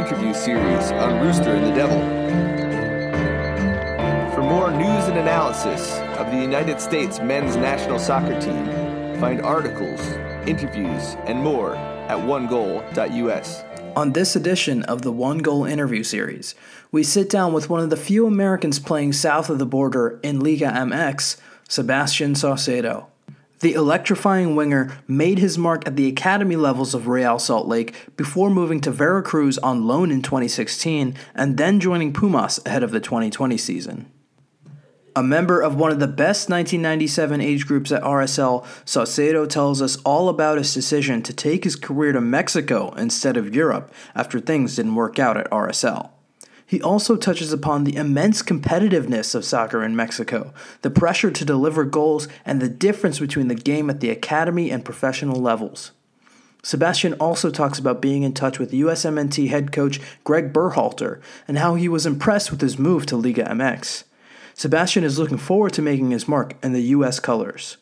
interview series on Rooster and the Devil. For more news and analysis of the United States men's national soccer team, find articles, interviews, and more at onegoal.us. On this edition of the One Goal interview series, we sit down with one of the few Americans playing south of the border in Liga MX, Sebastian Saucedo. The electrifying winger made his mark at the academy levels of Real Salt Lake before moving to Veracruz on loan in 2016 and then joining Pumas ahead of the 2020 season. A member of one of the best 1997 age groups at RSL, Saucedo tells us all about his decision to take his career to Mexico instead of Europe after things didn't work out at RSL. He also touches upon the immense competitiveness of soccer in Mexico, the pressure to deliver goals, and the difference between the game at the academy and professional levels. Sebastian also talks about being in touch with USMNT head coach Greg Berhalter and how he was impressed with his move to Liga MX. Sebastian is looking forward to making his mark in the US colors.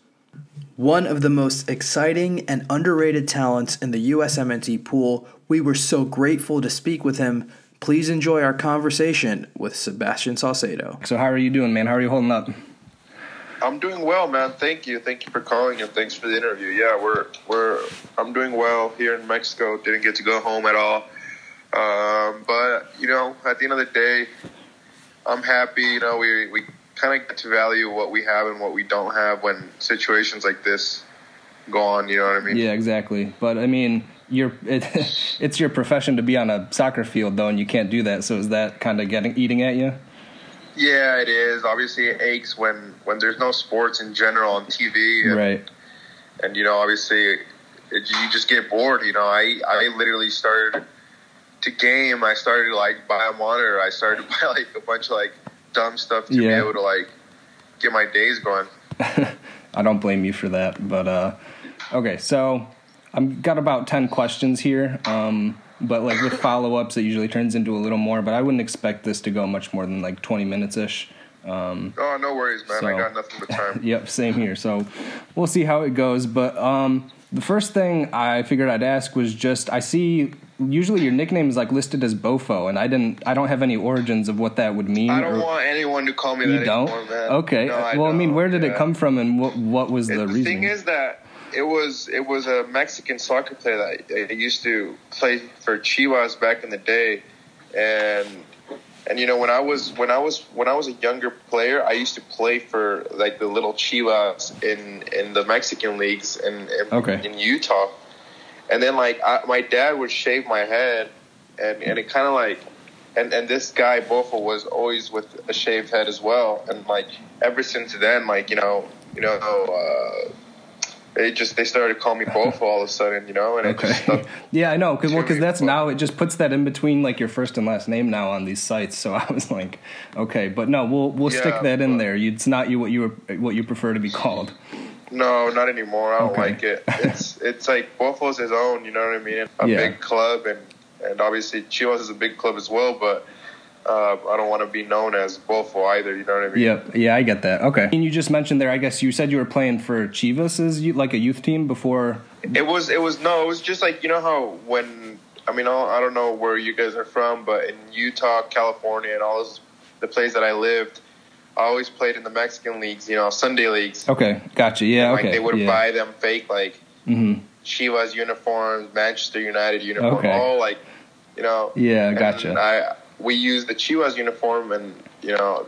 One of the most exciting and underrated talents in the USMNT pool, we were so grateful to speak with him Please enjoy our conversation with Sebastian Saucedo. So, how are you doing, man? How are you holding up? I'm doing well, man. Thank you. Thank you for calling and thanks for the interview. Yeah, we're we're I'm doing well here in Mexico. Didn't get to go home at all. Um, but you know, at the end of the day, I'm happy. You know, we we kind of get to value what we have and what we don't have when situations like this go on. You know what I mean? Yeah, exactly. But I mean, your it, it's your profession to be on a soccer field though, and you can't do that. So is that kind of getting eating at you? Yeah, it is. Obviously, it aches when when there's no sports in general on TV. And, right. And you know, obviously, it, you just get bored. You know, I I literally started to game. I started to like buy a monitor. I started to buy like a bunch of like dumb stuff to yeah. be able to like get my days going. I don't blame you for that, but uh, okay, so I've got about 10 questions here. Um, but like with follow ups, it usually turns into a little more. But I wouldn't expect this to go much more than like 20 minutes ish. Um, oh, no worries, man. So, I got nothing but time. yep, same here. So we'll see how it goes. But um, the first thing I figured I'd ask was just I see usually your nickname is like listed as Bofo, and I didn't. I don't have any origins of what that would mean. I don't want anyone to call me you that don't? anymore, man. Okay. No, I well, don't. I mean, where did yeah. it come from, and what what was the, the reason? The thing is that it was it was a Mexican soccer player that I used to play for Chivas back in the day, and and you know when I was when I was when I was a younger player, I used to play for like the little Chivas in in the Mexican leagues in in, okay. in Utah, and then like I, my dad would shave my head, and and it kind of like. And, and this guy Bofo was always with a shaved head as well, and like ever since then, like you know, you know, uh, they just they started calling me Bofo all of a sudden, you know, and okay. it just yeah, I know, because well, because that's now it just puts that in between like your first and last name now on these sites. So I was like, okay, but no, we'll we'll yeah, stick that in there. It's not you what you were what you prefer to be called. No, not anymore. I don't okay. like it. It's it's like Bofo's his own. You know what I mean? A yeah. big club, and and obviously Chivas is a big club as well, but uh, I don't want to be known as Bofo either. You know what I mean? Yep. Yeah, I get that. Okay. And you just mentioned there. I guess you said you were playing for Chivas as like a youth team before. It was. It was no. It was just like you know how when I mean I don't know where you guys are from, but in Utah, California, and all those the places that I lived. I always played in the Mexican leagues, you know, Sunday leagues. Okay, gotcha. Yeah, and, like, okay. They would yeah. buy them fake like mm-hmm. Chivas uniforms, Manchester United uniform, okay. all like, you know. Yeah, gotcha. I we use the Chivas uniform, and you know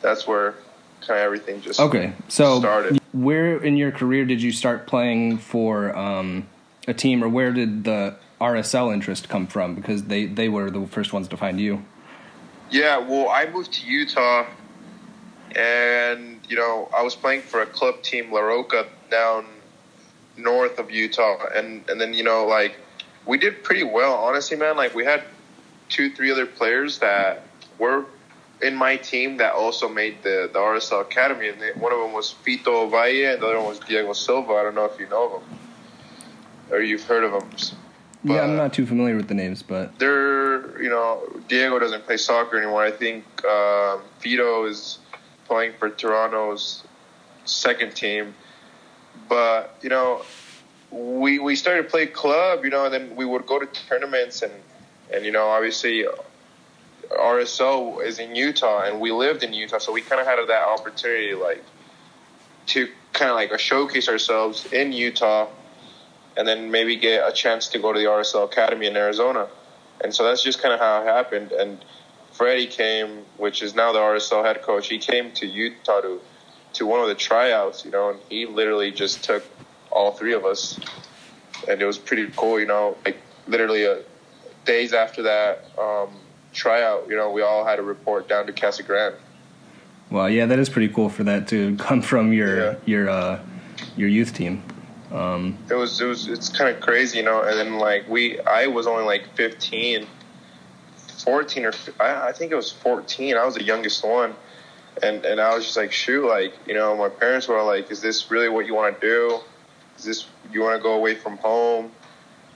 that's where kind of everything just okay. So started. Where in your career did you start playing for um, a team, or where did the RSL interest come from? Because they they were the first ones to find you. Yeah, well, I moved to Utah, and you know I was playing for a club team, La Roca, down north of Utah, and and then you know like we did pretty well, honestly, man. Like we had two, three other players that were in my team that also made the, the RSL Academy. And they, one of them was Fito Valle, and the other one was Diego Silva. I don't know if you know of them or you've heard of them. But yeah, I'm not too familiar with the names, but they're you know Diego doesn't play soccer anymore. I think um, Fito is playing for Toronto's second team, but you know we we started to play club, you know, and then we would go to tournaments and and you know obviously RSL is in Utah and we lived in Utah, so we kind of had that opportunity like to kind of like showcase ourselves in Utah, and then maybe get a chance to go to the RSL Academy in Arizona, and so that's just kind of how it happened. And Freddie came, which is now the RSL head coach. He came to Utah to to one of the tryouts, you know, and he literally just took all three of us, and it was pretty cool, you know. Like literally, uh, days after that um, tryout, you know, we all had to report down to Casa Grande. Well, yeah, that is pretty cool for that to come from your yeah. your uh, your youth team. Um, it was it was it's kind of crazy, you know. And then like we, I was only like 15, 14 or I, I think it was 14. I was the youngest one, and and I was just like, shoot, like you know, my parents were like, is this really what you want to do? Is this you want to go away from home?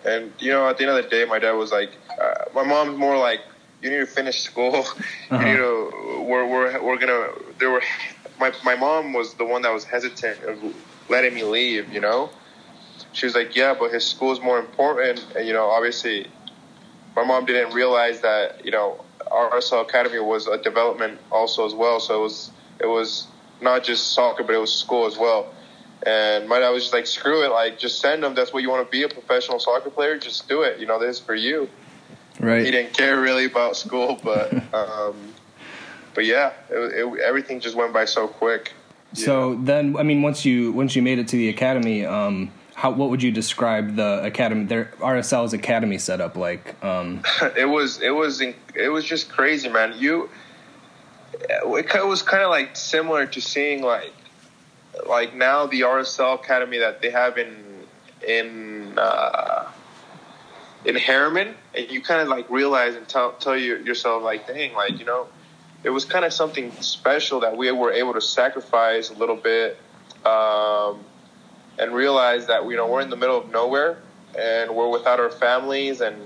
And you know, at the end of the day, my dad was like, uh, my mom's more like, you need to finish school. Uh-huh. You know. We're we're we're gonna. There were. My my mom was the one that was hesitant of letting me leave. You know, she was like, yeah, but his school is more important. And you know, obviously, my mom didn't realize that you know our RSL Academy was a development also as well. So it was it was not just soccer, but it was school as well. And my dad was just like, screw it, like just send them. That's what you want to be a professional soccer player. Just do it. You know, this is for you. Right. He didn't care really about school, but um, but yeah, it, it, everything just went by so quick. So then, I mean, once you once you made it to the academy, um, how what would you describe the academy, their RSL's academy setup like? Um, it was it was it was just crazy, man. You it was kind of like similar to seeing like like now the RSL academy that they have in in. Uh, in Herriman, and you kind of like realize and tell tell you, yourself like, dang, like you know, it was kind of something special that we were able to sacrifice a little bit, um, and realize that you know we're in the middle of nowhere and we're without our families and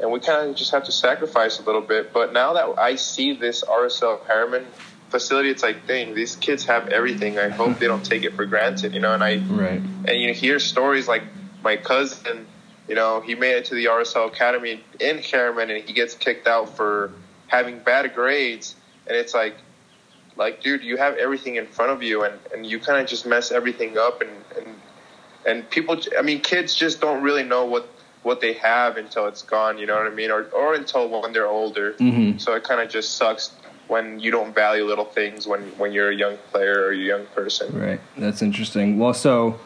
and we kind of just have to sacrifice a little bit. But now that I see this RSL Herriman facility, it's like, dang, these kids have everything. I hope they don't take it for granted, you know. And I right. and you hear stories like my cousin you know, he made it to the RSL Academy in Herriman, and he gets kicked out for having bad grades. And it's like, like, dude, you have everything in front of you, and, and you kind of just mess everything up. And, and and people, I mean, kids just don't really know what what they have until it's gone. You know what I mean? Or or until when they're older. Mm-hmm. So it kind of just sucks when you don't value little things when when you're a young player or a young person. Right. That's interesting. Well, so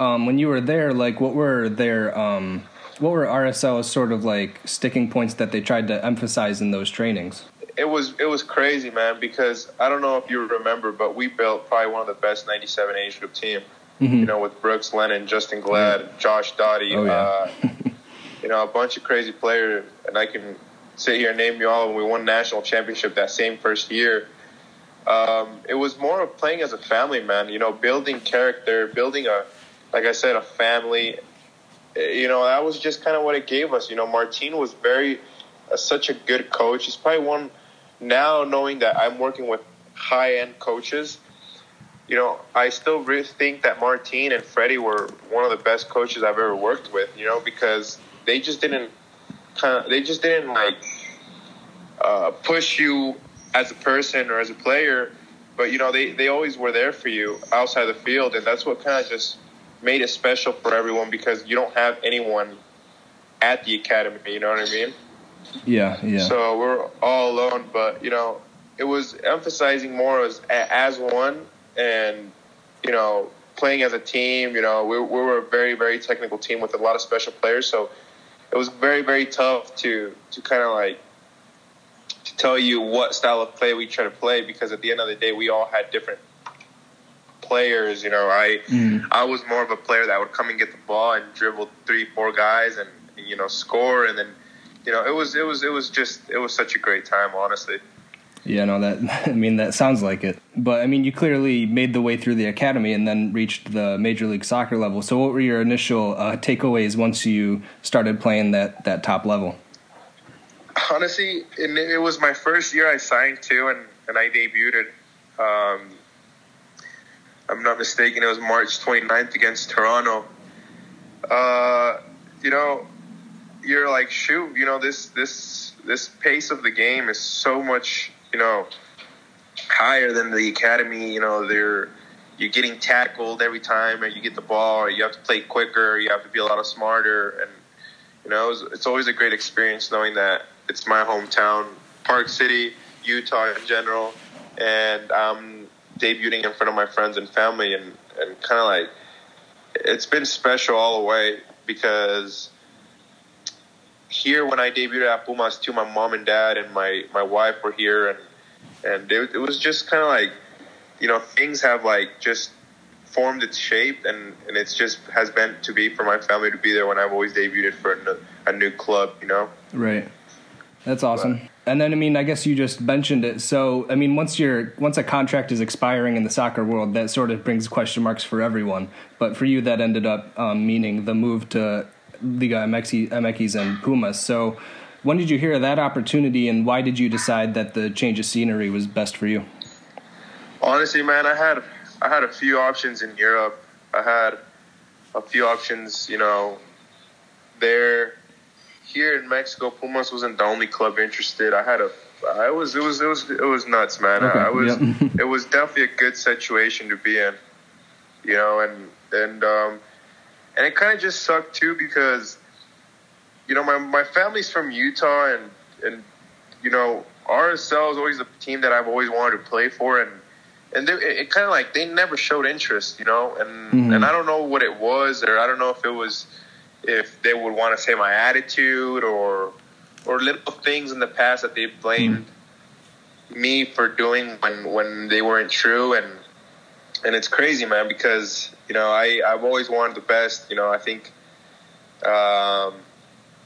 um, when you were there, like what were their um, what were RSL's sort of like sticking points that they tried to emphasize in those trainings? It was it was crazy, man. Because I don't know if you remember, but we built probably one of the best '97 age group team. Mm-hmm. You know, with Brooks Lennon, Justen Glad, yeah. Josh Dottie, oh, yeah. uh, you know, a bunch of crazy players, and I can sit here and name you all. And we won national championship that same first year. Um, it was more of playing as a family, man. You know, building character, building a like I said, a family. You know, that was just kind of what it gave us. You know, Martin was very uh, such a good coach. He's probably one now knowing that I'm working with high end coaches. You know, I still really think that Martin and Freddie were one of the best coaches I've ever worked with. You know, because they just didn't kind of they just didn't like uh, push you as a person or as a player, but you know they they always were there for you outside the field, and that's what kind of just made it special for everyone because you don't have anyone at the academy. You know what I mean? Yeah, yeah. So we're all alone, but you know, it was emphasizing more as as one, and you know, playing as a team. You know, we, we were a very very technical team with a lot of special players, so it was very very tough to to kind of like to tell you what style of play we try to play because at the end of the day, we all had different players. You know, I mm. I was more of a player that would come and get the ball and dribble three, four guys and you know score, and then you know it was it was it was just it was such a great time, honestly. Yeah, no, that I mean that sounds like it. But I mean, you clearly made the way through the academy and then reached the major league soccer level. So, what were your initial uh, takeaways once you started playing that that top level? Honestly, it, was my first year I signed too, and and I debuted. Um, I'm not mistaken, it was March 29th against Toronto. uh, you know, you're like, shoot, you know, this this this pace of the game is so much, you know, higher than the academy. You know, they're you're getting tackled every time and you get the ball. you have to play quicker. You have to be a lot of smarter, and you know, it's, it's always a great experience knowing that it's my hometown, Park City, Utah in general, and I'm debuting in front of my friends and family, and and kind of like it's been special all the way because here when I debuted at Pumas too, my mom and dad and my my wife were here, and and it, it was just kind of like you know things have like just formed its shape and and it's just has been to be for my family to be there when I've always debuted for a, a new club, you know. Right. That's awesome. But, and then I mean, I guess you just mentioned it. So I mean, once your once a contract is expiring in the soccer world, that sort of brings question marks for everyone. But for you, that ended up um, meaning the move to Liga MX, MX and Pumas. So when did you hear of that opportunity, and why did you decide that the change of scenery was best for you? Honestly, man, I had I had a few options in Europe. I had a few options, you know, there here in Mexico, Pumas wasn't the only club interested. I had a, I was, it was, it was, it was nuts, man. Okay, I was, yep. it was definitely a good situation to be in, you know, and and um, and it kind of just sucked too because, you know, my my family's from Utah and and you know RSL is always a team that I've always wanted to play for and. And they, it, it kind of like they never showed interest, you know, and mm-hmm. and I don't know what it was, or I don't know if it was, if they would want to say my attitude or or little things in the past that they blamed mm. me for doing when when they weren't true and and it's crazy man because you know I I've always wanted the best you know I think um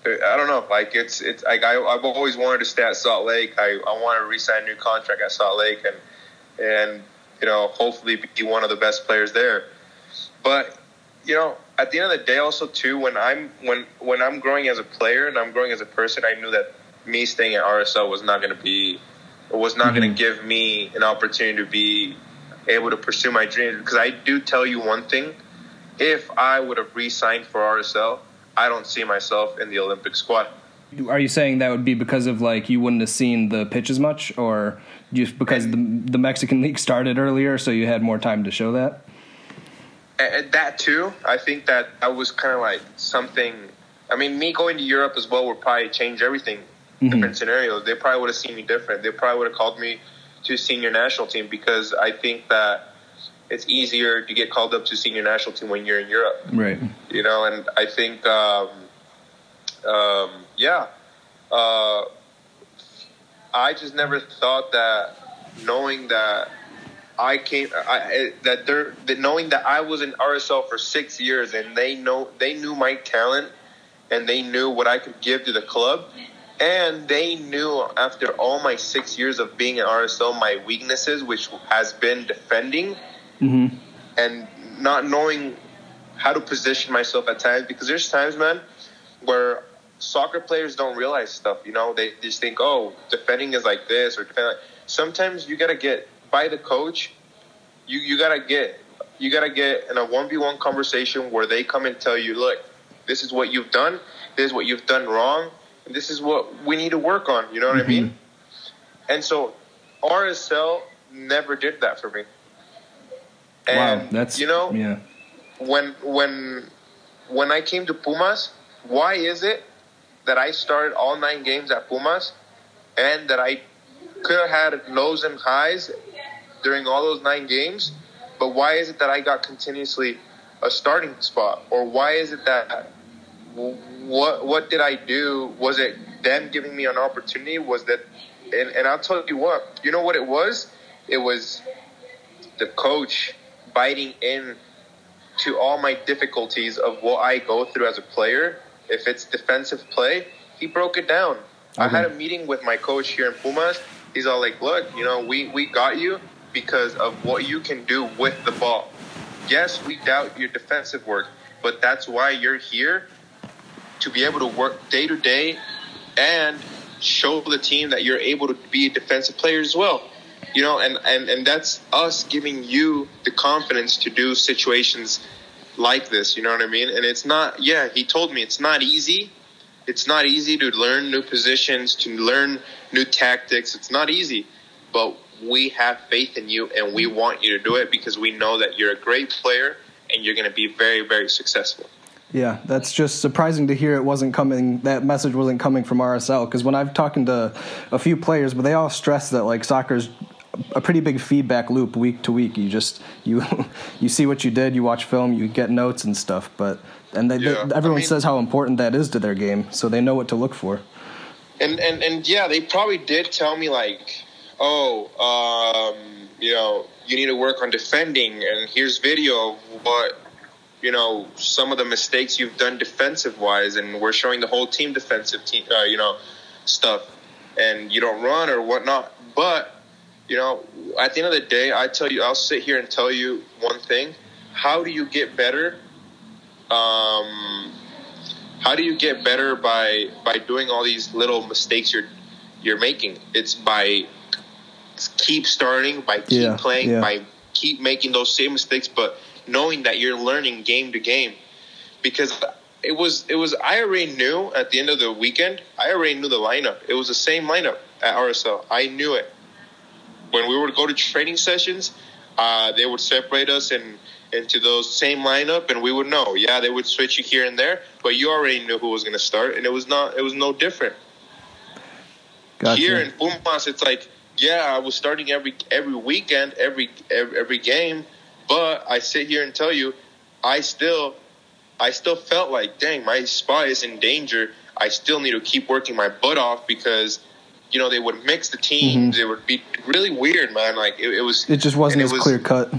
I don't know like it's it's like I I've always wanted to stay at Salt Lake I I want to resign a new contract at Salt Lake and and you know hopefully be one of the best players there but you know at the end of the day, also too, when I'm when when I'm growing as a player and I'm growing as a person, I knew that me staying at RSL was not going to be was not mm-hmm. going to give me an opportunity to be able to pursue my dreams. Because I do tell you one thing: if I would have re-signed for RSL, I don't see myself in the Olympic squad. Are you saying that would be because of like you wouldn't have seen the pitch as much, or just because the the Mexican league started earlier, so you had more time to show that? and that too, I think that that was kind of like something. I mean, me going to Europe as well would probably change everything. Mm-hmm. Different scenarios. They probably would have seen me different. They probably would have called me to senior national team because I think that it's easier to get called up to senior national team when you're in Europe. Right. You know, and I think, um, um, yeah, uh, I just never thought that knowing that I came I, that they're that knowing that I was in RSL for six years and they know they knew my talent and they knew what I could give to the club and they knew after all my six years of being in RSL my weaknesses, which has been defending mm-hmm. and not knowing how to position myself at times because there's times, man, where soccer players don't realize stuff. You know, they just think, oh, defending is like this or defending. Sometimes you gotta get by the coach, you you gotta get you gotta get in a one v one conversation where they come and tell you, look, this is what you've done, this is what you've done wrong, this is what we need to work on. You know what mm-hmm. I mean? And so RSL never did that for me. And wow, that's you know, yeah. When when when I came to Pumas, why is it that I started all nine games at Pumas and that I could have had lows and highs during all those nine games, but why is it that I got continuously a starting spot? Or why is it that what what did I do? Was it them giving me an opportunity? Was that and, and I'll tell you what, you know what it was? It was the coach biting in to all my difficulties of what I go through as a player. If it's defensive play, he broke it down. I had a meeting with my coach here in Pumas. He's all like, "Look, you know, we we got you because of what you can do with the ball. Yes, we doubt your defensive work, but that's why you're here to be able to work day to day and show the team that you're able to be a defensive player as well. You know, and, and, and that's us giving you the confidence to do situations like this. You know what I mean? And it's not. Yeah, he told me it's not easy. It's not easy to learn new positions, to learn new tactics. It's not easy, but we have faith in you, and we want you to do it because we know that you're a great player and you're going to be very, very successful. Yeah, that's just surprising to hear it wasn't coming, that message wasn't coming from RSL. Because when I've talked to a few players, but they all stress that like soccer's a pretty big feedback loop week to week. You just you you see what you did, you watch film, you get notes and stuff. But and they, Yeah, they, everyone I mean- says how important that is to their game, so they know what to look for. and and and yeah, they probably did tell me like, oh, um, you know, you need to work on defending, and here's video of what you know some of the mistakes you've done defensive wise, and we're showing the whole team defensive team, uh, you know, stuff, and you don't run or whatnot, but. You know, at the end of the day, I tell you, I'll sit here and tell you one thing. How do you get better? Um, how do you get better by by doing all these little mistakes you're you're making it's by keep starting by keep Yeah, playing yeah. by keep making those same mistakes but knowing that you're learning game to game. Because it was it was I already knew at the end of the weekend I already knew the lineup. It was the same lineup at RSL I knew it. When we would go to training sessions uh, they would separate us and into those same lineup and we would know. Yeah they would switch you here and there but you already knew who was going to start and it was not it was no different. Gotcha. here in Pumas, it's like, yeah, I was starting every every weekend, every every, every game, but I sit here and tell you, I still, I still felt like, dang, my spot is in danger. I still need to keep working my butt off because, you know, they would mix the teams. It would be really weird, man. Like it, it was. Mm-hmm. it just wasn't as was- clear cut.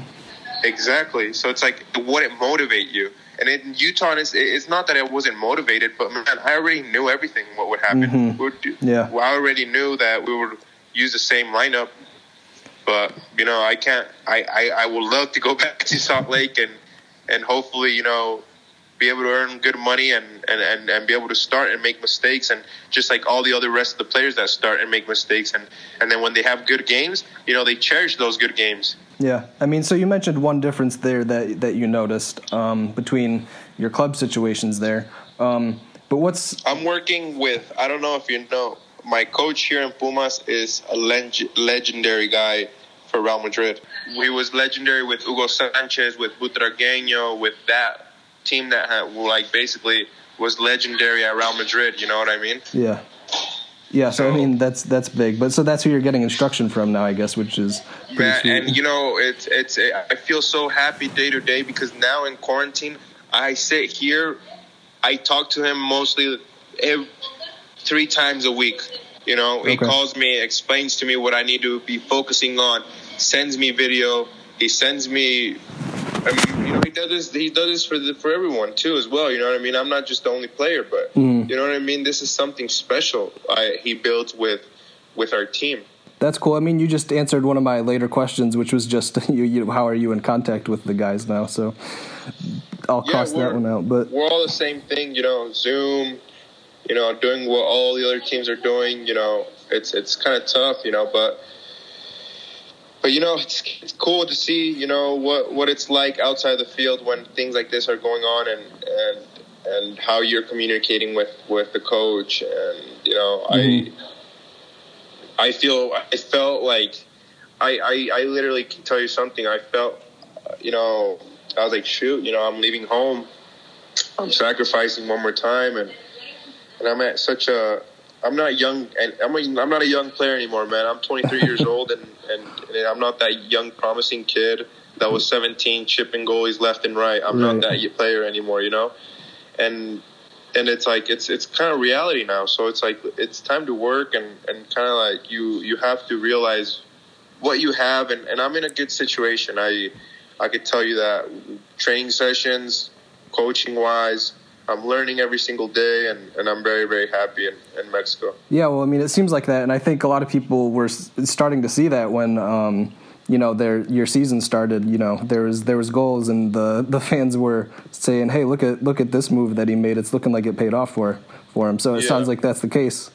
Exactly. So it's like, would it motivate you? And in Utah, it's, it's not that I wasn't motivated, but man, I already knew everything what would happen. Mhm. We would do- Yeah. well, I already knew that we would use the same lineup, but you know, I can't. I, I, I would love to go back to Salt Lake and and hopefully, you know, be able to earn good money and, and, and, and be able to start and make mistakes and just like all the other rest of the players that start and make mistakes and, and then when they have good games, you know, they cherish those good games. Yeah, I mean, so you mentioned one difference there that that you noticed um, between your club situations there. Um, but what's I'm working with. I don't know if you know. My coach here in Pumas is a leg- legendary guy for Real Madrid. He was legendary with Hugo Sanchez, with Butragueño, with that team that had like basically was legendary at Real Madrid. You know what I mean? yeah, yeah. So I mean, that's that's big. But so that's who you're getting instruction from now, I guess, which is pretty Man, sweet. and you know, it's it's. I feel so happy day to day because now in quarantine, I sit here, I talk to him mostly ev three times a week. You know, he calls me, explains to me what I need to be focusing on, sends me video. He sends me. I mean, you know, he does this. He does this for the, for everyone too, as well. You know what I mean? I'm not just the only player, but Mm. you know what I mean. This is something special. I, he builds with with our team. That's cool. I mean, you just answered one of my later questions, which was just you, you how are you in contact with the guys now? So I'll Yeah, cross that one out. But we're all the same thing, you know, Zoom, you know, doing what all the other teams are doing, you know, it's it's kind of tough, you know, but but you know, it's, it's cool to see, you know, what what it's like outside the field when things like this are going on and and and how you're communicating with with the coach and you know, Mhm. I I feel I felt like I I I literally can tell you something. I felt uh, you know, I was like, shoot, you know, I'm leaving home. I'm sacrificing one more time, and and I'm at such a. I'm not young, and I'm a, I'm not a young player anymore, man. I'm 23 years old, and, and and I'm not that young, promising kid that was 17, chipping goalies left and right. I'm not that player anymore, you know. And and it's like it's it's kind of reality now. So it's like it's time to work, and and kind of like you you have to realize what you have, and, and I'm in a good situation. I I could tell you that training sessions, coaching wise, I'm learning every single day, and, and I'm very very happy in, in Mexico. Yeah, well, I mean, it seems like that, and I think a lot of people were starting to see that when, um, you know, their your season started. You know, there was there was goals, and the the fans were saying, "Hey, look at look at this move that he made. It's looking like it paid off for for him." So it Yeah. sounds like that's the case.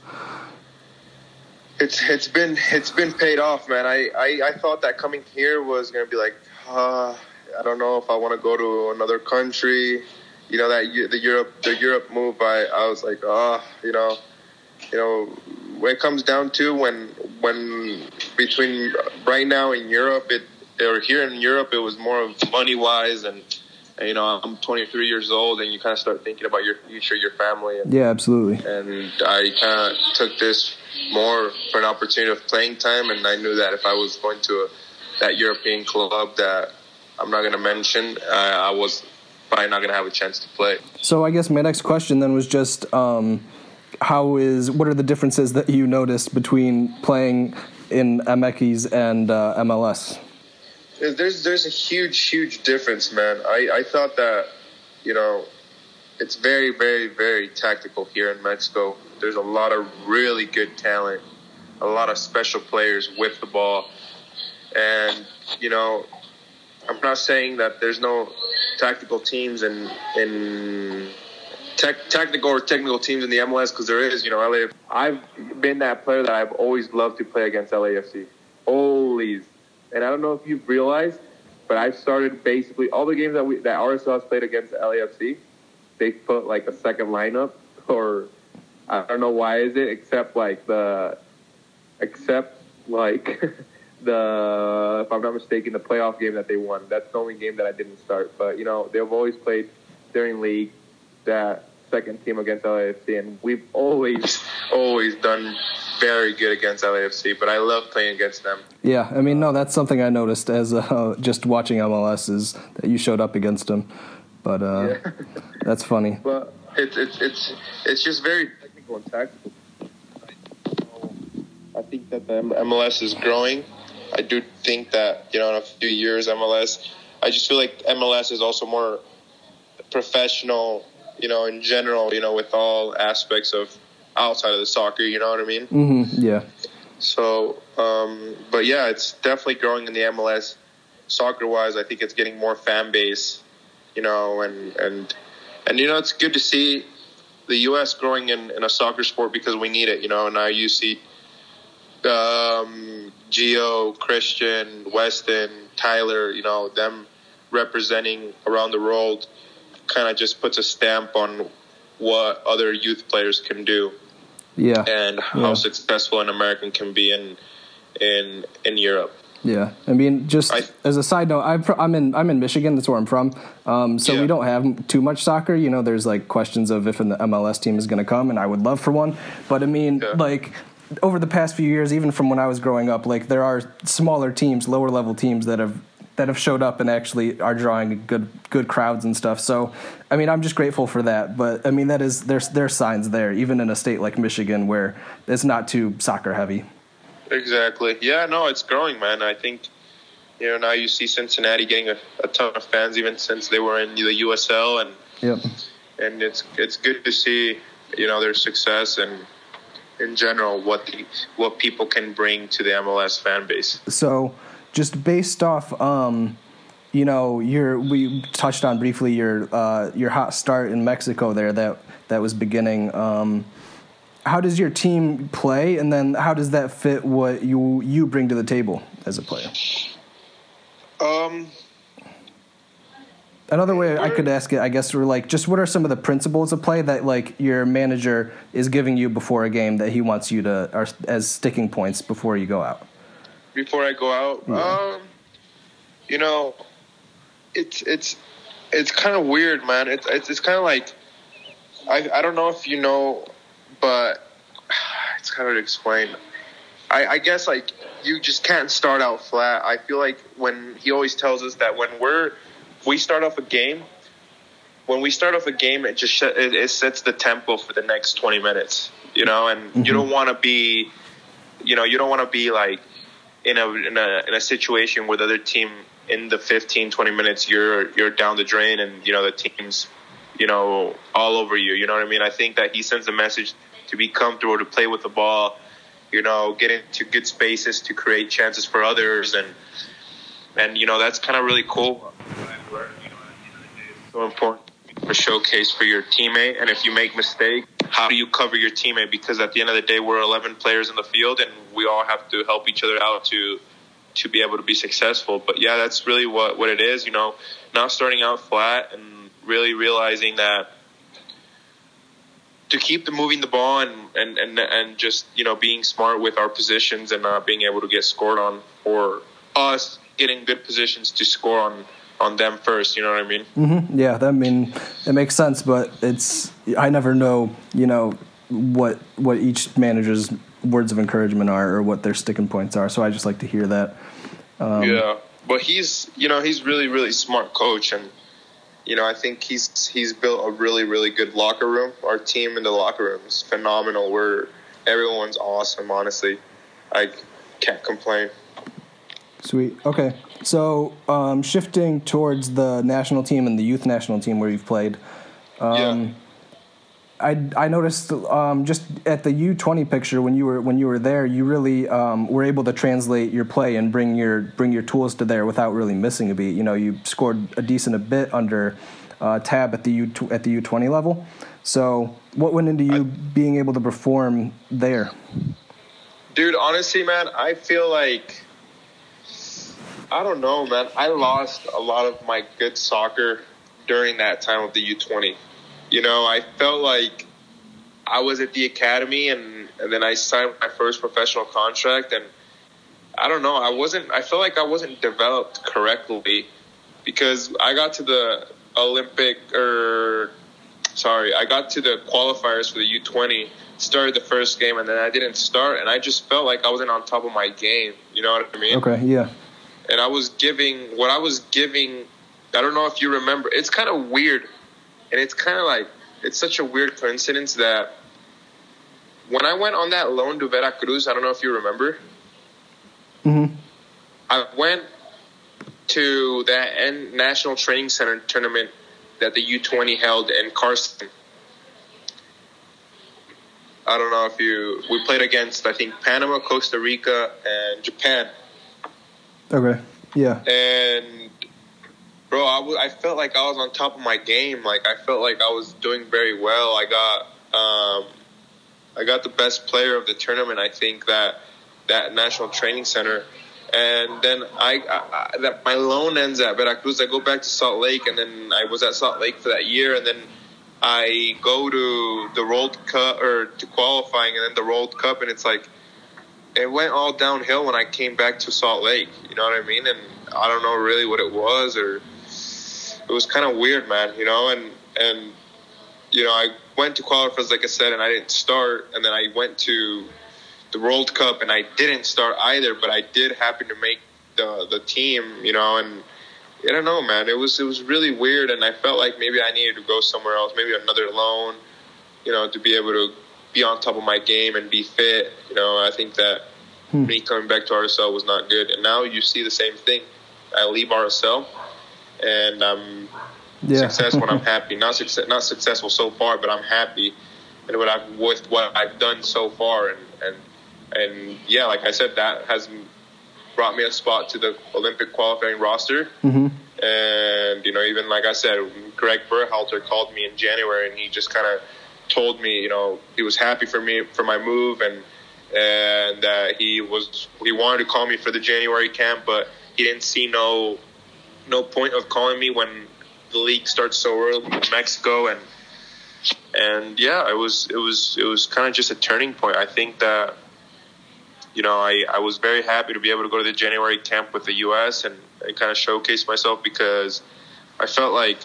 It's it's been it's been paid off, man. I, I, I thought that coming here was gonna be like, uh, I don't know if I want to go to another country. You know that the Europe the Europe move. I I was like, oh, you know, you know, when it comes down to when when between right now in Europe, it or here in Europe, it was more of money wise and. and, You know, I'm 23 years old, and you kind of start thinking about your future, your family. And, Yeah, absolutely. and I kind of took this more for an opportunity of playing time, and I knew that if I was going to a, that European club that I'm not going to mention, uh, I was probably not going to have a chance to play. So I guess my next question then was just um, how is what are the differences that you noticed between playing in MX and uh, MLS? There's there's a huge huge difference, man. I I thought that you know it's very very very tactical here in Mexico. There's a lot of really good talent, a lot of special players with the ball, and you know I'm not saying that there's no tactical teams in in tech, tactical or technical teams in the MLS because there is. You know, LA. I've been that player that I've always loved to play against LAFC. Always, and I don't know if you've realized, but I've started basically all the games that we that RSL has played against LAFC. They put like a second lineup, or I don't know why is it, except like the, except like. the if I'm not mistaken, the playoff game that they won. That's the only game that I didn't start. But you know, they've always played during league that second team against LAFC, and we've always always done very good against LAFC. But I love playing against them. Yeah, I mean, no, that's something I noticed as uh, just watching MLS is that you showed up against them, but uh, Yeah. that's funny. But it's it's it's it's just very technical and tactical. I think that the MLS is growing. I do think that you know in a few years MLS. I just feel like MLS is also more professional. You know, in general. You know, with all aspects of outside of the soccer. You know what I mean? hmm yeah, So, um, but yeah, it's definitely growing in the MLS. Soccer wise, I think it's getting more fan base, you know, and and and you know it's good to see the U.S. growing in, in a soccer sport because we need it. You know, And now you see um, Gio, Christian, Weston, Tyler. You know, them representing around the world kind of just puts a stamp on what other youth players can do yeah, and how Yeah. successful an American can be in in in Europe. yeah. I mean, just I- as a side note, I'm, I'm in I'm in Michigan. That's where I'm from. Um, so Yeah. we don't have too much soccer. You know, there's like questions of if an MLS team is going to come, and I would love for one. But I mean, Yeah. like over the past few years, even from when I was growing up, like there are smaller teams, lower level teams that have that have showed up and actually are drawing good good crowds and stuff. So, I mean, I'm just grateful for that. But I mean, that is there's there's signs there, even in a state like Michigan where it's not too soccer heavy. Exactly. Yeah. No, it's growing, man. I think you know now you see Cincinnati getting a, a ton of fans, even since they were in the USL, and Yep. and it's it's good to see you know their success and in general what the, what people can bring to the MLS fan base. So, just based off, um, you know, your we touched on briefly your uh, your hot start in Mexico there that that was beginning. Um, how does your team play, and then how does that fit what you you bring to the table as a player? Um. Another way I could ask it, I guess, were like, just what are some of the principles of play that like your manager is giving you before a game that he wants you to, or as sticking points before you go out? before I go out. Um, you know, it's it's it's kind of weird, man. It's it's, it's kind of like I I don't know if you know, but it's kind of to explain. I, I guess like you just can't start out flat. I feel like when he always tells us that when we're we start off a game, when we start off a game, it just sh- it, it sets the tempo for the next twenty minutes. You know, and you mm-hmm. don't want to be, you know, you don't want to be like in a in a in a situation where the other team in the 15 20 minutes you're you're down the drain and you know the team's you know all over you you know what i mean i think that he sends a message to be comfortable to play with the ball you know get into good spaces to create chances for others and and you know that's kind of really cool so important to showcase for your teammate and if you make mistakes how do you cover your teammate because at the end of the day we're 11 players in the field and we all have to help each other out to to be able to be successful. But yeah, that's really what what it is. You know, not starting out flat and really realizing that to keep the moving the ball and, and, and, and just, you know, being smart with our positions and not being able to get scored on or us getting good positions to score on on them first. You know what I mean? Mm-hmm. Yeah, that I mean it makes sense, but it's I never know. You know what what each manager's words of encouragement are or what their sticking points are. So I just like to hear that. Um, yeah, but he's you know he's really really smart coach and. You know, I think he's he's built a really really good locker room. Our team in the locker room is phenomenal. We're everyone's awesome. Honestly, I can't complain. Sweet. Okay. So um, shifting towards the national team and the youth national team where you've played. Um, yeah. I, I noticed um, just at the U twenty picture when you were when you were there, you really um, were able to translate your play and bring your bring your tools to there without really missing a beat. You know, you scored a decent a bit under uh, tab at the U at the U twenty level. So, what went into you I, being able to perform there? Dude, honestly, man, I feel like I don't know, man. I lost a lot of my good soccer during that time of the U20. You know, I felt like I was at the academy and, and then I signed my first professional contract and I don't know, I wasn't I felt like I wasn't developed correctly because I got to the Olympic or sorry, I got to the qualifiers for the U20, started the first game and then I didn't start and I just felt like I wasn't on top of my game. You know what I mean? Okay, yeah and I was giving what I was giving. I don't know if you remember. It's kind of weird, and it's kind of like it's such a weird coincidence that when I went on that loan to Veracruz, I don't know if you remember. Mm-hmm. I went to that National Training Center tournament that the U20 held in Carson. I don't know if you. We played against I think Panama, Costa Rica, and Japan. Okay. Yeah. And bro, I, w- I felt like I was on top of my game. Like I felt like I was doing very well. I got um, I got the best player of the tournament. I think that that national training center. And then I, I, I that my loan ends at Veracruz. I go back to Salt Lake, and then I was at Salt Lake for that year, and then I go to the World Cup or to qualifying, and then the World Cup, and it's like it went all downhill when I came back to Salt Lake. You know what I mean? And I don't know really what it was, or it was kind of weird, man. You know, and and you know I went to qualifiers like I said, and I didn't start, and then I went to the World Cup, and I didn't start either, but I did happen to make the the team. You know, and I don't know, man. It was it was really weird, and I felt like maybe I needed to go somewhere else, maybe another loan. You know, to be able to be on top of my game and be fit. You know, I think that hmm. me coming back to RSL was not good. And now you see the same thing. I leave RSL and I'm yeah. successful and I'm happy. Not success, not successful so far, but I'm happy and what I've with what I've done so far. And and and yeah, like I said, that has brought me a spot to the Olympic qualifying roster. Mm-hmm. And you know, even like I said, Greg Berhalter called me in January, and he just kind of told me, you know, he was happy for me for my move and and uh, he was he wanted to call me for the January camp, but he didn't see no no point of calling me when the league starts so early in Mexico and and yeah, it was it was it was kind of just a turning point. I think that you know I, I was very happy to be able to go to the January camp with the U.S. and, and kind of showcase myself because I felt like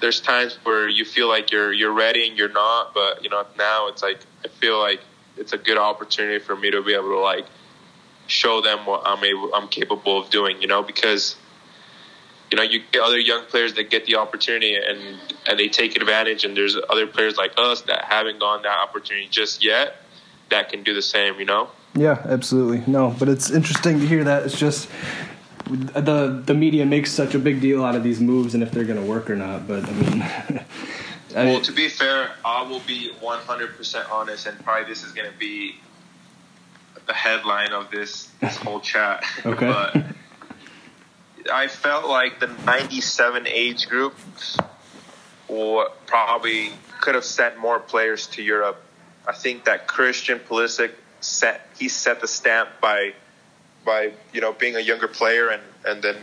there's times where you feel like you're you're ready and you're not, but you know now it's like I feel like it's a good opportunity for me to be able to like show them what I'm able I'm capable of doing, you know, because you know you get other young players that get the opportunity and and they take advantage, and there's other players like us that haven't gone that opportunity just yet that can do the same, you know. Yeah, absolutely. No, but it's interesting to hear that. It's just the the media makes such a big deal out of these moves and if they're going to work or not. But I mean, I, well, to be fair, I will be 100% honest, and probably this is going to be the headline of this this whole chat. Okay. but I felt like the 97 age group or probably could have sent more players to Europe. I think that Christian Pulisic set he set the stamp by by you know being a younger player and and then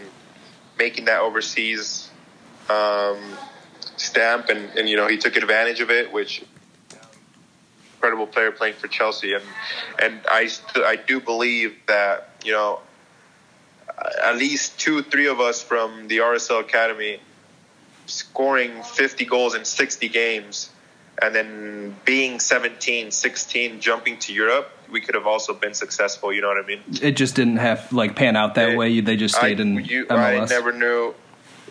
making that overseas um, stamp, and and you know he took advantage of it, which incredible player playing for Chelsea, and and I st- I do believe that you know at least two three of us from the RSL Academy scoring 50 goals in 60 games and then being 17 16 jumping to Europe we could have also been successful you know what I mean It just didn't have like pan out that It- way. They just stayed I, in you, MLS. I never knew.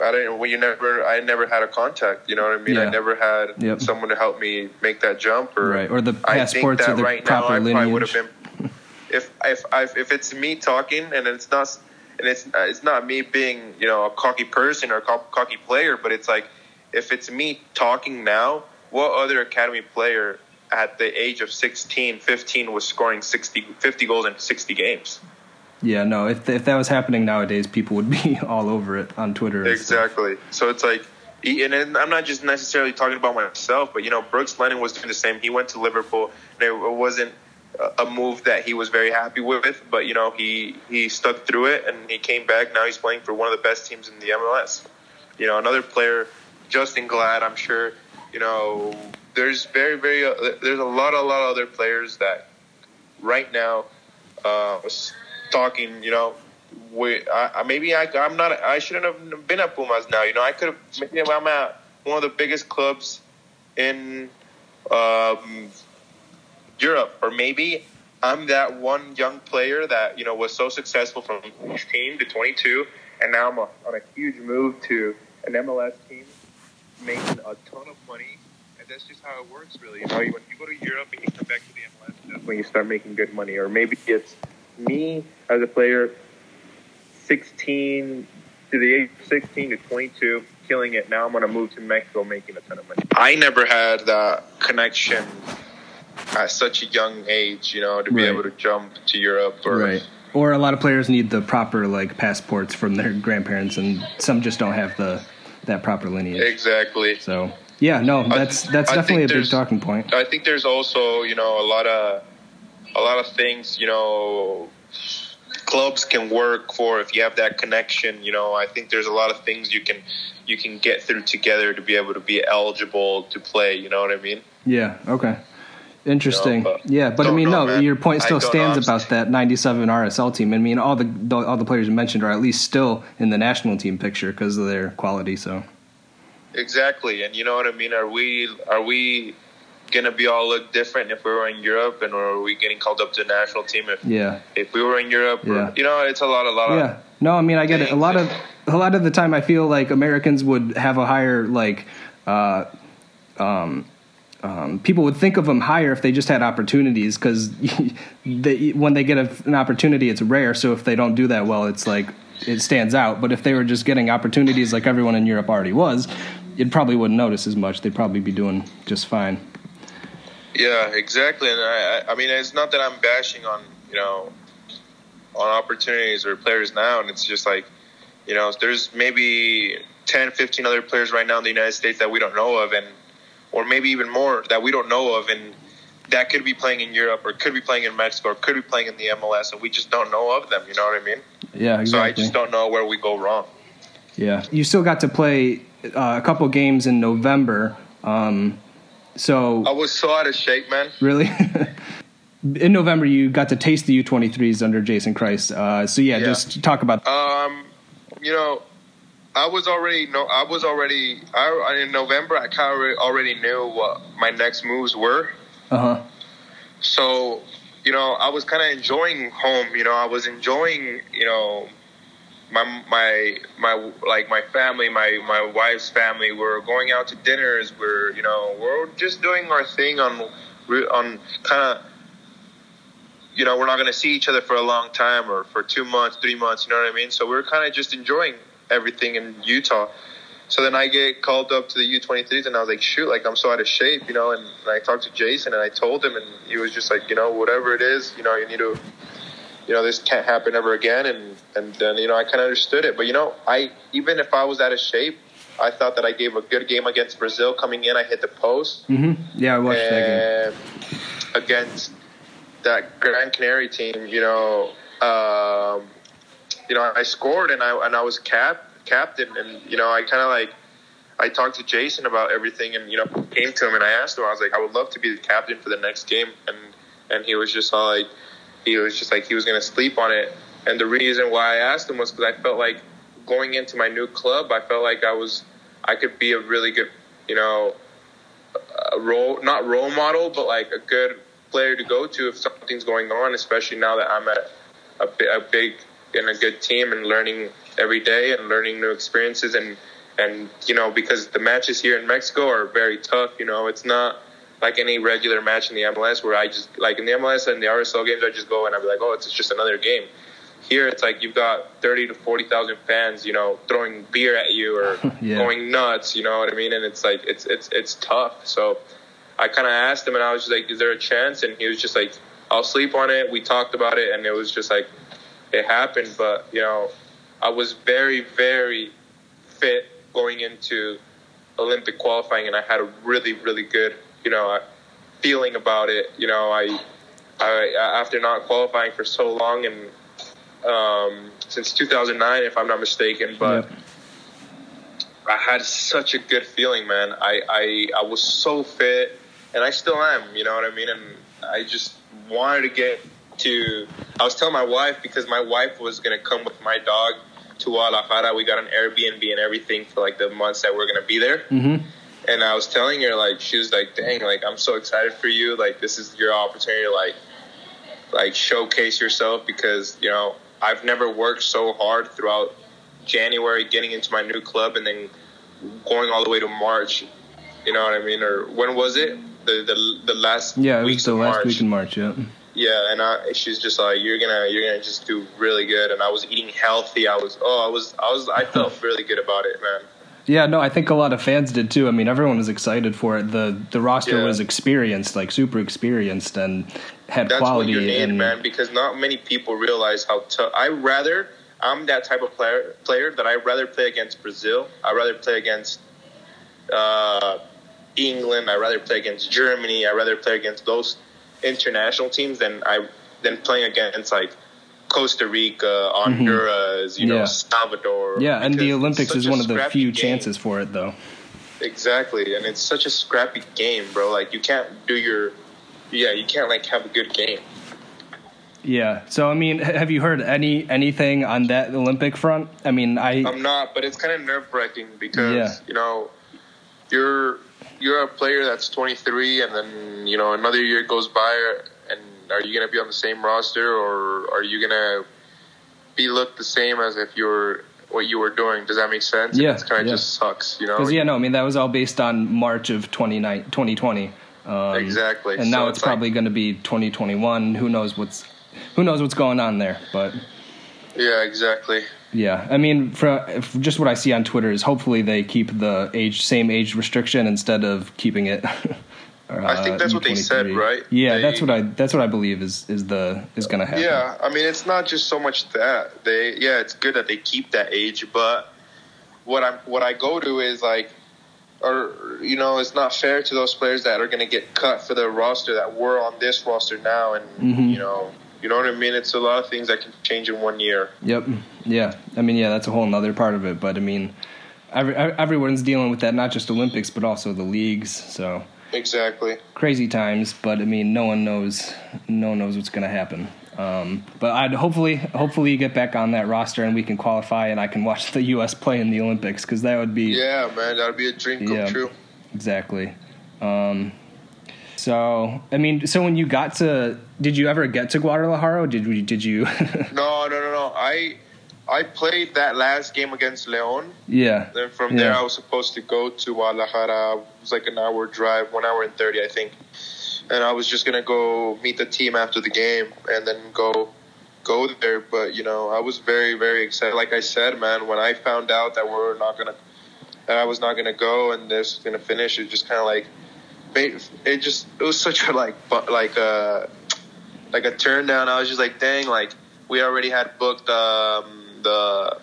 I didn't. Well, you never. I never had a contact. You know what I mean. Yeah. I never had Yep. someone to help me make that jump. Or Right, or the passports or the right proper now, I would have lineage. been. If if I, if it's me talking and it's not and it's uh, it's not me being you know a cocky person or a cocky player, but it's like if it's me talking now, what other academy player at the age of 16, 15 was scoring 60, 50 goals in 60 games? Yeah, no. If if that was happening nowadays, people would be all over it on Twitter. Exactly. So it's like, and I'm not just necessarily talking about myself, but you know, Brooks Lennon was doing the same. He went to Liverpool, and it wasn't a- a move that he was very happy with, but you know, he he stuck through it, and he came back. Now he's playing for one of the best teams in the MLS. You know, another player, Justen Glad. I'm sure. You know, there's very very uh, there's a lot a lot of other players that right now uh, talking. You know, we, I, I- maybe I, I'm not. I shouldn't have been at Pumas now. You know, I could have. Maybe I'm at one of the biggest clubs in um, Europe, or maybe I'm that one young player that you know was so successful from 16 to 22, and now I'm on a huge move to an MLS team, making a ton of money. And that's just how it works, really. You know, when you go to Europe and you come back to the MLS, that's when you start making good money. Or maybe it's me as a player, 16 to the age of 16 to 22, killing it. Now I'm going to move to Mexico, making a ton of money. I never had that connection at such a young age, you know, to be Right. able to jump to Europe or Right. Or a lot of players need the proper like passports from their grandparents, and some just don't have the that proper lineage. exactly. So yeah, no, that's that's I definitely a big talking point. I think there's also, you know, a lot of a lot of things, you know, clubs can work for if you have that connection. You know, I think there's a lot of things you can you can get through together to be able to be eligible to play. You know what I mean? Yeah. Okay. Interesting. But- yeah, but I mean, know, no, man. your point still stands about that '97 RSL team. I mean, all the, the all the players you mentioned are at least still in the national team picture because of their quality. So Exactly, and you know what I mean. Are we are we gonna be all look different if we were in Europe, and are we getting called up to the national team if yeah, if we were in Europe? or- you know, it's a lot, a lot of yeah. No, I mean, I get it. A lot of a lot of the time, I feel like Americans would have a higher like. Uh, um, um, people would think of them higher if they just had opportunities because when they get a, an opportunity, it's rare. So if they don't do that well, it's like it stands out. But if they were just getting opportunities like everyone in Europe already was, it probably wouldn't notice as much. They'd probably be doing just fine. Yeah, exactly. And I, I- I mean, it's not that I'm bashing on you know on opportunities or players now, and it's just like you know, there's maybe 10, 15 other players right now in the United States that we don't know of, and or maybe even more that we don't know of, and that could be playing in Europe or could be playing in Mexico or could be playing in the MLS, and we just don't know of them. You know what I mean? Yeah, exactly. So I just don't know where we go wrong. Yeah, you still got to play uh, a couple games in November. Um, so I was so out of shape, man. Really? In November, you got to taste the U23s under Jason Kreis. Uh, so yeah, Yeah. just talk about. Um, you know, I was already no, I was already I, in November. I kind of already knew what my next moves were. Uh huh. So, you know, I was kind of enjoying home. You know, I was enjoying, you know, my my my like my family, my my wife's family. We're going out to dinners. We're you know we're just doing our thing on on kind of. You know, we're not going to see each other for a long time or for two months, three months. You know what I mean? So we're kind of just enjoying everything in Utah. So then I get called up to the U23s, and I was like, shoot, like I'm so out of shape, you know. And, and I talked to Jason, and I told him, and he was just like, you know, whatever it is, you know, you need to, you know, this can't happen ever again. And and then you know, I kind of understood it. But you know, I even if I was out of shape, I thought that I gave a good game against Brazil. Coming in, I hit the post, hmm Yeah, I watched that game. against that Grand Canary team, you know, um, you know, I scored and I and I was cap captain, and you know, I kind of like I talked to Jason about everything, and you know, came to him and I asked him, I was like, I would love to be the captain for the next game, and and he was just all like, he was just like he was gonna sleep on it, and the reason why I asked him was because I felt like going into my new club, I felt like I was I could be a really good, you know, a role not role model, but like a good player to go to if something's going on, especially now that I'm at a, a big and a good team and learning every day and learning new experiences and and you know because the matches here in Mexico are very tough. You know, it's not like any regular match in the MLS where I just like in the MLS and the RSL games I just go and I'm like, oh, it's just another game. Here it's like you've got thirty to forty thousand fans, you know, throwing beer at you or Yeah. going nuts. You know what I mean? And it's like it's it's it's tough. So I kind of asked him and I was just like, is there a chance? And he was just like, I'll sleep on it. We talked about it and it was just like it happened. But you know, I was very very fit going into Olympic qualifying, and I had a really, really good, you know, uh, feeling about it. You know, I, I after not qualifying for so long and um, since 2009, if I'm not mistaken, but. I had such a good feeling, man. I, I I was so fit, and I still am. You know what I mean? And I just wanted to get to. I was telling my wife because my wife was gonna come with my dog to Guadalajara. We got an Airbnb and everything for like the months that we're gonna be there. Mm-hmm. And I was telling her like she was like, "Dang, like I'm so excited for you. Like this is your opportunity to like like showcase yourself because you know I've never worked so hard throughout January getting into my new club and then going all the way to March. You know what I mean? Or when was it? The the the last Yeah, it was the of last March. week in March. Yeah. Yeah, and I, she's just like, you're gonna, you're gonna just do really good. And I was eating healthy. I was, oh, I was, I was, I felt really good about it, man. Yeah, no, I think a lot of fans did too. I mean, everyone was excited for it. the The roster Yeah. was experienced, like super experienced, and had That's quality. what you need, and man, because not many people realize how tough. I rather, I'm that type of player, player that I rather play against Brazil. I rather play against uh, England. I rather play against Germany. I rather play against those international teams than I than playing against like Costa Rica, Honduras, you know, Mm-hmm. Yeah. Salvador. yeah, and the Olympics is one of the few game. chances for it, though. Exactly, and it's such a scrappy game, bro. Like you can't do your, yeah, you can't like have a good game. Yeah. So, I mean, have you heard any anything on that Olympic front? I mean, I I'm not, but it's kind of nerve wracking because Yeah. you know you're you're a player that's 23, and then you know another year goes by, and are you gonna be on the same roster, or are you gonna be looked the same as if you were what you were doing? Does that make sense? Yeah, it's kind of yeah. just sucks, you know. because yeah, no, I mean that was all based on March of 29 2020. Um, Exactly. And now So it's, it's like- probably going to be 2021. Who knows what's who knows what's going on there? But Yeah, exactly. Yeah, I mean, if just what I see on Twitter is hopefully they keep the age same age restriction instead of keeping it. I think that's what they said, right? Yeah, They- that's what I that's what I believe is is the is going to happen. Yeah, I mean, it's not just so much that they. Yeah, it's good that they keep that age, but what I'm what I go to is like, or you know, it's not fair to those players that are going to get cut for the roster that were on this roster now, and Mhm. you know, you know what I mean. It's a lot of things that can change in one year. Yep. Yeah. I mean, yeah, that's a whole nother part of it. But I mean, every, everyone's dealing with that, not just Olympics, but also the leagues. So Exactly. crazy times. But I mean, no one knows. No one knows what's going to happen. Um, but I'd hopefully, hopefully, you get back on that roster and we can qualify, and I can watch the U.S. play in the Olympics because that would be Yeah, man, that'd be a dream come Yeah. true. exactly. Um, so I mean, so when you got to, did you ever get to Guadalajara? Or did we? Did you? No, no, no, no. I I played that last game against Leon. yeah. Then from there, I was supposed to go to Guadalajara. It was like an hour drive, one hour and 30, I think. And I was just going to go meet the team after the game and then go go there. But, you know, I was very, very excited. Like I said, man, when I found out that we're not to, that I was not going to go and this was going to finish, it just kind of like, it just, it was such a like, like a, like a turn down. I was just like, dang, like, we already had booked um, the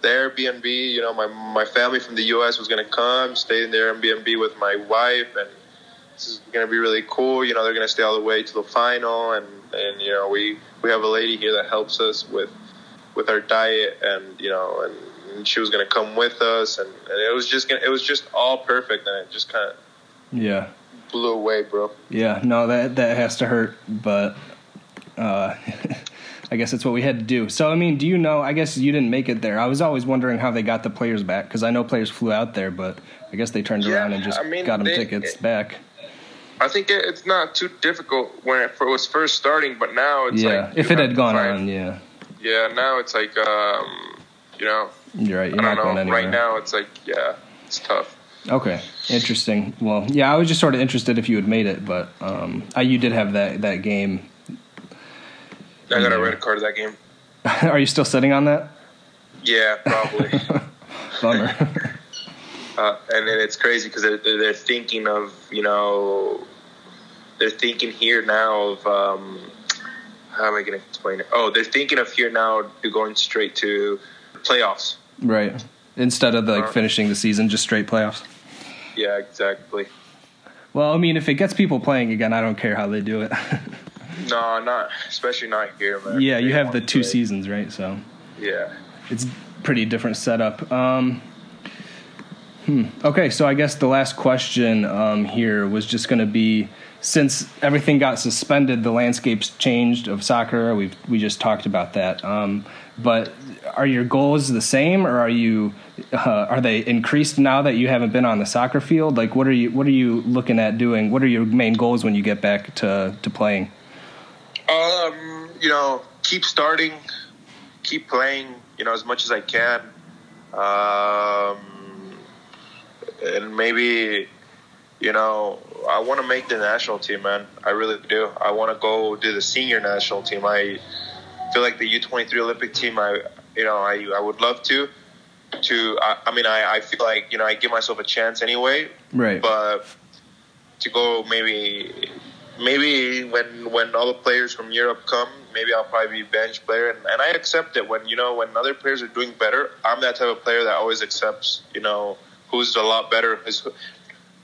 the Airbnb. You know, my my family from the U.S. was gonna come, stay in the Airbnb with my wife, and this is gonna be really cool. You know, they're gonna stay all the way to the final, and and you know we we have a lady here that helps us with with our diet, and you know, and, and she was gonna come with us, and, and it was just gonna, it was just all perfect, and it just kind of Yeah. Blew away, bro. Yeah, no, that that has to hurt, but uh, I guess that's what we had to do. So, I mean, do you know? I guess you didn't make it there. I was always wondering how they got the players back because I know players flew out there, but I guess they turned Yeah, around and just I mean, got them they- tickets back. I think it, it's not too difficult when it was first starting, but now it's Yeah, like if it had gone find- on, yeah, Yeah, now it's like um, you know, you're right. You're I don't know. anywhere. Right now, it's like yeah, it's tough. Okay, interesting. Well, yeah, I was just sort of interested if you had made it, but um, I, you did have that that game. I got a red card of that game. Are you still sitting on that? Yeah, probably. Bummer. uh, and then it's crazy because they're, they're they're thinking of you know they're thinking here now of um, how am I going to explain it? Oh, they're thinking of here now to going straight to playoffs. right. Instead of like Uh-huh. finishing the season, just straight playoffs. Yeah, exactly. Well, I mean, if it gets people playing again, I don't care how they do it. No, not especially not here, man. yeah, you have the two play. seasons, right? So Yeah. it's pretty different setup. Um, hmm. Okay, so I guess the last question um, here was just going to be since everything got suspended, the landscape's changed of soccer. We've we just talked about that. Um, but are your goals the same, or are you uh, are they increased now that you haven't been on the soccer field? Like, what are you what are you looking at doing? What are your main goals when you get back to to playing? Um, you know, keep starting, keep playing, you know, as much as I can. Um, and maybe, you know, I want to make the national team, man. I really do. I want to go do the senior national team. I feel like the U23 Olympic team, I, you know, I, I would love to. To, I, I mean, I, I feel like, you know, I give myself a chance anyway, Right. but to go maybe maybe when when all the players from Europe come, maybe I'll probably be bench player, and, and I accept it. When you know when other players are doing better, I'm that type of player that always accepts. You know who's a lot better. Is,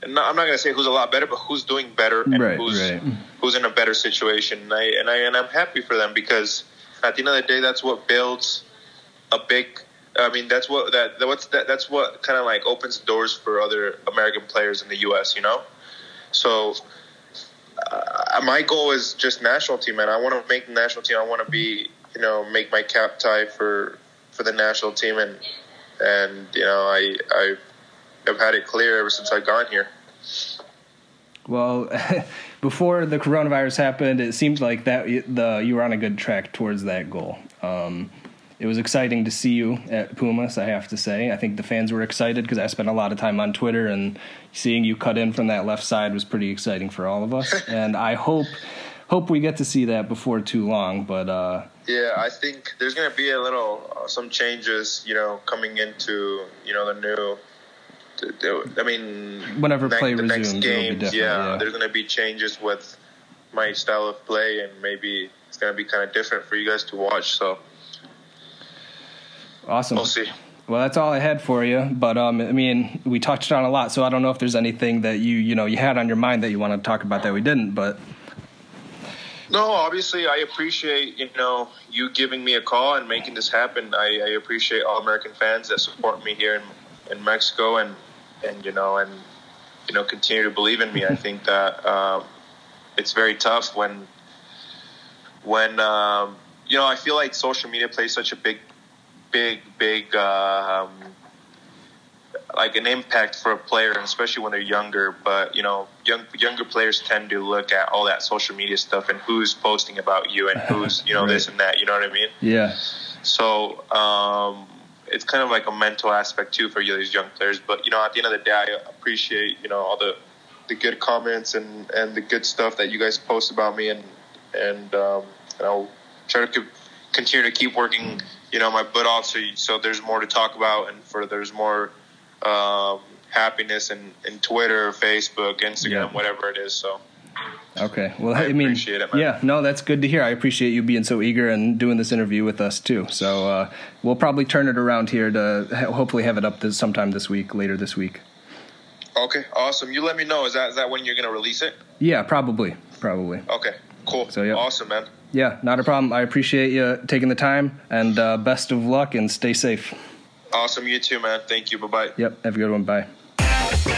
and not, I'm not gonna say who's a lot better, but who's doing better and Right, who's right. who's in a better situation. And I and I and I'm happy for them because at the end of the day, that's what builds a big. I mean, that's what that what's that that's what kind of like opens doors for other American players in the U.S. You know, so uh, my goal is just national team, man. I want to make the national team. I want to be, you know, make my cap tie for for the national team, and and you know, I I have had it clear ever since I got here. Well, before the coronavirus happened, it seemed like that the you were on a good track towards that goal. Um, it was exciting to see you at Pumas. I have to say, I think the fans were excited because I spent a lot of time on Twitter, and seeing you cut in from that left side was pretty exciting for all of us. and I hope hope we get to see that before too long. But uh, Yeah, I think there's going to be a little uh, some changes, you know, coming into you know the new. I mean, Whenever ne- play the resumes, be games, yeah, yeah. there's going to be changes with my style of play, and maybe it's going to be kind of different for you guys to watch. So awesome. we'll see. Well, that's all I had for you. But um, I mean, we touched on a lot, so I don't know if there's anything that you you know you had on your mind that you want to talk about that we didn't. But No, obviously, I appreciate you know you giving me a call and making this happen. I, I appreciate all American fans that support me here in, in Mexico and and you know and you know continue to believe in me. I think that um, it's very tough when when um, you know I feel like social media plays such a big, big, big. Uh, um, like an impact for a player, especially when they're younger. But you know, young younger players tend to look at all that social media stuff and who's posting about you and who's you know this and that. You know what I mean? yeah, So um, it's kind of like a mental aspect too for you, these young players. But you know, at the end of the day, I appreciate you know all the the good comments and and the good stuff that you guys post about me, and and um, and I'll try to continue to keep working you know my butt off so so there's more to talk about and for there's more um, happiness in, in Twitter, Facebook, Instagram, Yeah. whatever it is. So okay. Well, I I, mean, appreciate it, man. yeah, no, that's good to hear. I appreciate you being so eager and doing this interview with us too. So uh, we'll probably turn it around here to hopefully have it up this, sometime this week, later this week. okay, awesome. You let me know. Is that is that when you're gonna release it? Yeah, probably, probably. Okay, cool. So, yeah. awesome, man. Yeah, not a problem. I appreciate you taking the time, and uh, best of luck and stay safe. Awesome, you too, man. Thank you. Bye bye. Yep, have a good one. Bye.